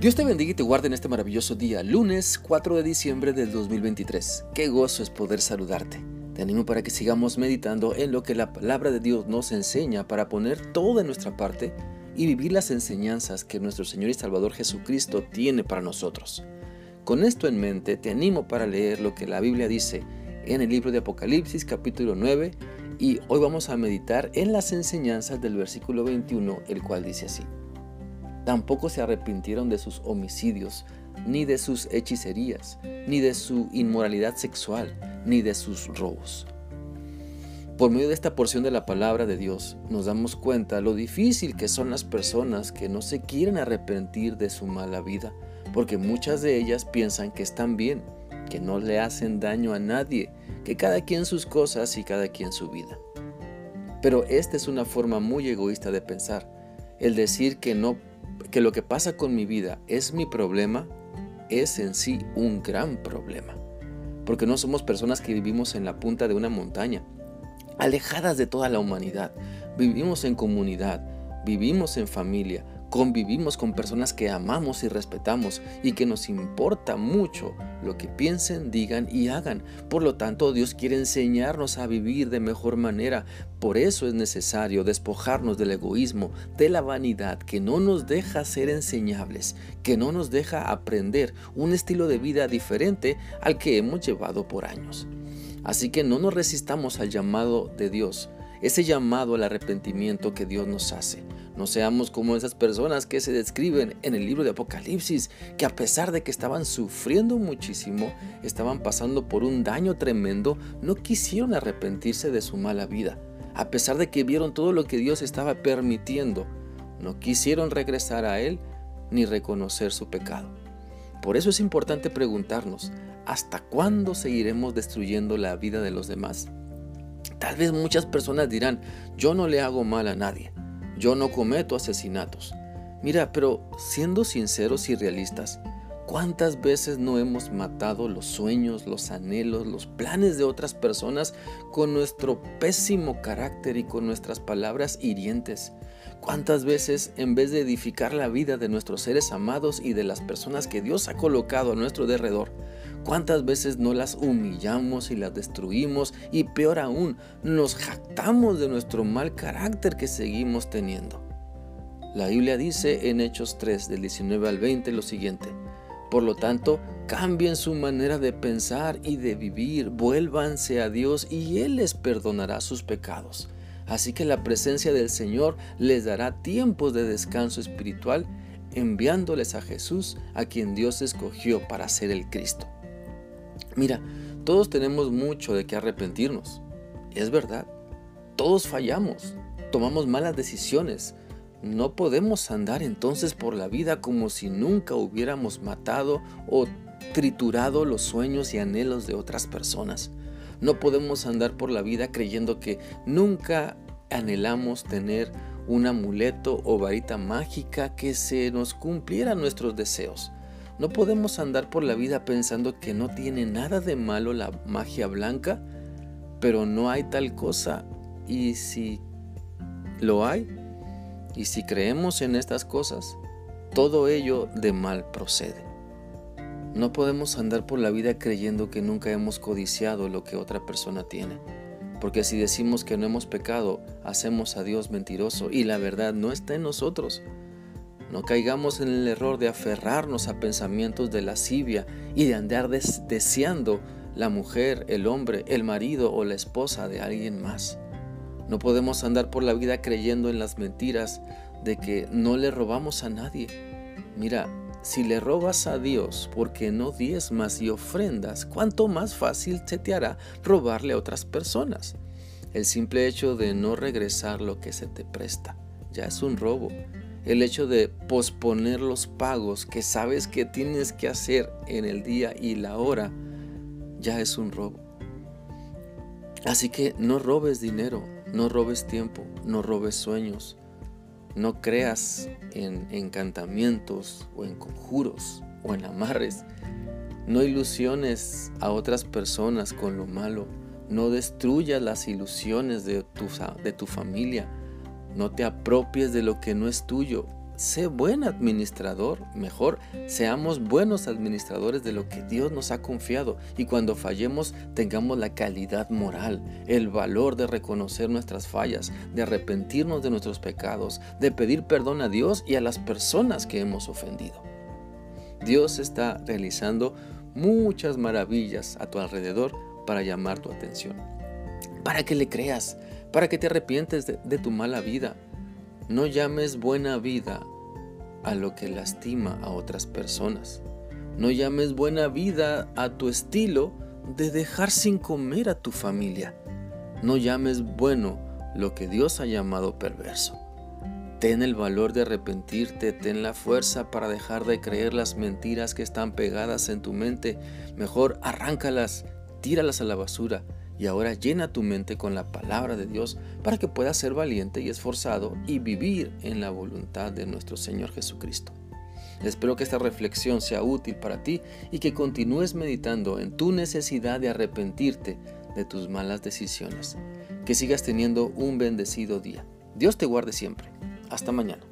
Dios te bendiga y te guarde en este maravilloso día, lunes 4 de diciembre del 2023. Qué gozo es poder saludarte. Te animo para que sigamos meditando en lo que la palabra de Dios nos enseña para poner todo de nuestra parte y vivir las enseñanzas que nuestro Señor y Salvador Jesucristo tiene para nosotros. Con esto en mente, te animo para leer lo que la Biblia dice en el libro de Apocalipsis capítulo 9 y hoy vamos a meditar en las enseñanzas del versículo 21, el cual dice así. Tampoco se arrepintieron de sus homicidios, ni de sus hechicerías, ni de su inmoralidad sexual, ni de sus robos. Por medio de esta porción de la palabra de Dios nos damos cuenta lo difícil que son las personas que no se quieren arrepentir de su mala vida, porque muchas de ellas piensan que están bien, que no le hacen daño a nadie, que cada quien sus cosas y cada quien su vida. Pero esta es una forma muy egoísta de pensar, el decir que no que lo que pasa con mi vida es mi problema, es en sí un gran problema. Porque no somos personas que vivimos en la punta de una montaña, alejadas de toda la humanidad. Vivimos en comunidad, vivimos en familia, convivimos con personas que amamos y respetamos y que nos importa mucho lo que piensen, digan y hagan. Por lo tanto, Dios quiere enseñarnos a vivir de mejor manera. Por eso es necesario despojarnos del egoísmo, de la vanidad que no nos deja ser enseñables, que no nos deja aprender un estilo de vida diferente al que hemos llevado por años. Así que no nos resistamos al llamado de Dios, ese llamado al arrepentimiento que Dios nos hace. No seamos como esas personas que se describen en el libro de Apocalipsis, que a pesar de que estaban sufriendo muchísimo, estaban pasando por un daño tremendo, no quisieron arrepentirse de su mala vida. A pesar de que vieron todo lo que Dios estaba permitiendo, no quisieron regresar a Él ni reconocer su pecado. Por eso es importante preguntarnos, ¿hasta cuándo seguiremos destruyendo la vida de los demás? Tal vez muchas personas dirán, yo no le hago mal a nadie. Yo no cometo asesinatos. Mira, pero siendo sinceros y realistas, ¿cuántas veces no hemos matado los sueños, los anhelos, los planes de otras personas con nuestro pésimo carácter y con nuestras palabras hirientes? ¿Cuántas veces en vez de edificar la vida de nuestros seres amados y de las personas que Dios ha colocado a nuestro derredor, ¿Cuántas veces no las humillamos y las destruimos y peor aún, nos jactamos de nuestro mal carácter que seguimos teniendo? La Biblia dice en Hechos 3 del 19 al 20 lo siguiente. Por lo tanto, cambien su manera de pensar y de vivir, vuélvanse a Dios y Él les perdonará sus pecados. Así que la presencia del Señor les dará tiempos de descanso espiritual, enviándoles a Jesús, a quien Dios escogió para ser el Cristo. Mira, todos tenemos mucho de qué arrepentirnos. Es verdad. Todos fallamos, tomamos malas decisiones. No podemos andar entonces por la vida como si nunca hubiéramos matado o triturado los sueños y anhelos de otras personas. No podemos andar por la vida creyendo que nunca anhelamos tener un amuleto o varita mágica que se nos cumpliera nuestros deseos. No podemos andar por la vida pensando que no tiene nada de malo la magia blanca, pero no hay tal cosa. Y si lo hay, y si creemos en estas cosas, todo ello de mal procede. No podemos andar por la vida creyendo que nunca hemos codiciado lo que otra persona tiene. Porque si decimos que no hemos pecado, hacemos a Dios mentiroso y la verdad no está en nosotros. No caigamos en el error de aferrarnos a pensamientos de lascivia y de andar deseando la mujer, el hombre, el marido o la esposa de alguien más. No podemos andar por la vida creyendo en las mentiras de que no le robamos a nadie. Mira, si le robas a Dios porque no diezmas y ofrendas, ¿cuánto más fácil se te hará robarle a otras personas? El simple hecho de no regresar lo que se te presta ya es un robo el hecho de posponer los pagos que sabes que tienes que hacer en el día y la hora, ya es un robo. Así que no robes dinero, no robes tiempo, no robes sueños, no creas en encantamientos o en conjuros o en amarres. No ilusiones a otras personas con lo malo. No destruyas las ilusiones de tu, de tu familia. No te apropies de lo que no es tuyo. sé buen administrador, mejor seamos buenos administradores de lo que Dios nos ha confiado y cuando fallemos tengamos la calidad moral, el valor de reconocer nuestras fallas, de arrepentirnos de nuestros pecados, de pedir perdón a Dios y a las personas que hemos ofendido. Dios está realizando muchas maravillas a tu alrededor para llamar tu atención, para que le creas, para que te arrepientes de, tu mala vida. No llames buena vida a lo que lastima a otras personas. No llames buena vida a tu estilo de dejar sin comer a tu familia. No llames bueno lo que Dios ha llamado perverso. Ten el valor de arrepentirte, ten la fuerza para dejar de creer las mentiras que están pegadas en tu mente. Mejor arráncalas, tíralas a la basura y ahora llena tu mente con la palabra de Dios para que puedas ser valiente y esforzado y vivir en la voluntad de nuestro Señor Jesucristo. Espero que esta reflexión sea útil para ti y que continúes meditando en tu necesidad de arrepentirte de tus malas decisiones. Que sigas teniendo un bendecido día. Dios te guarde siempre. Hasta mañana.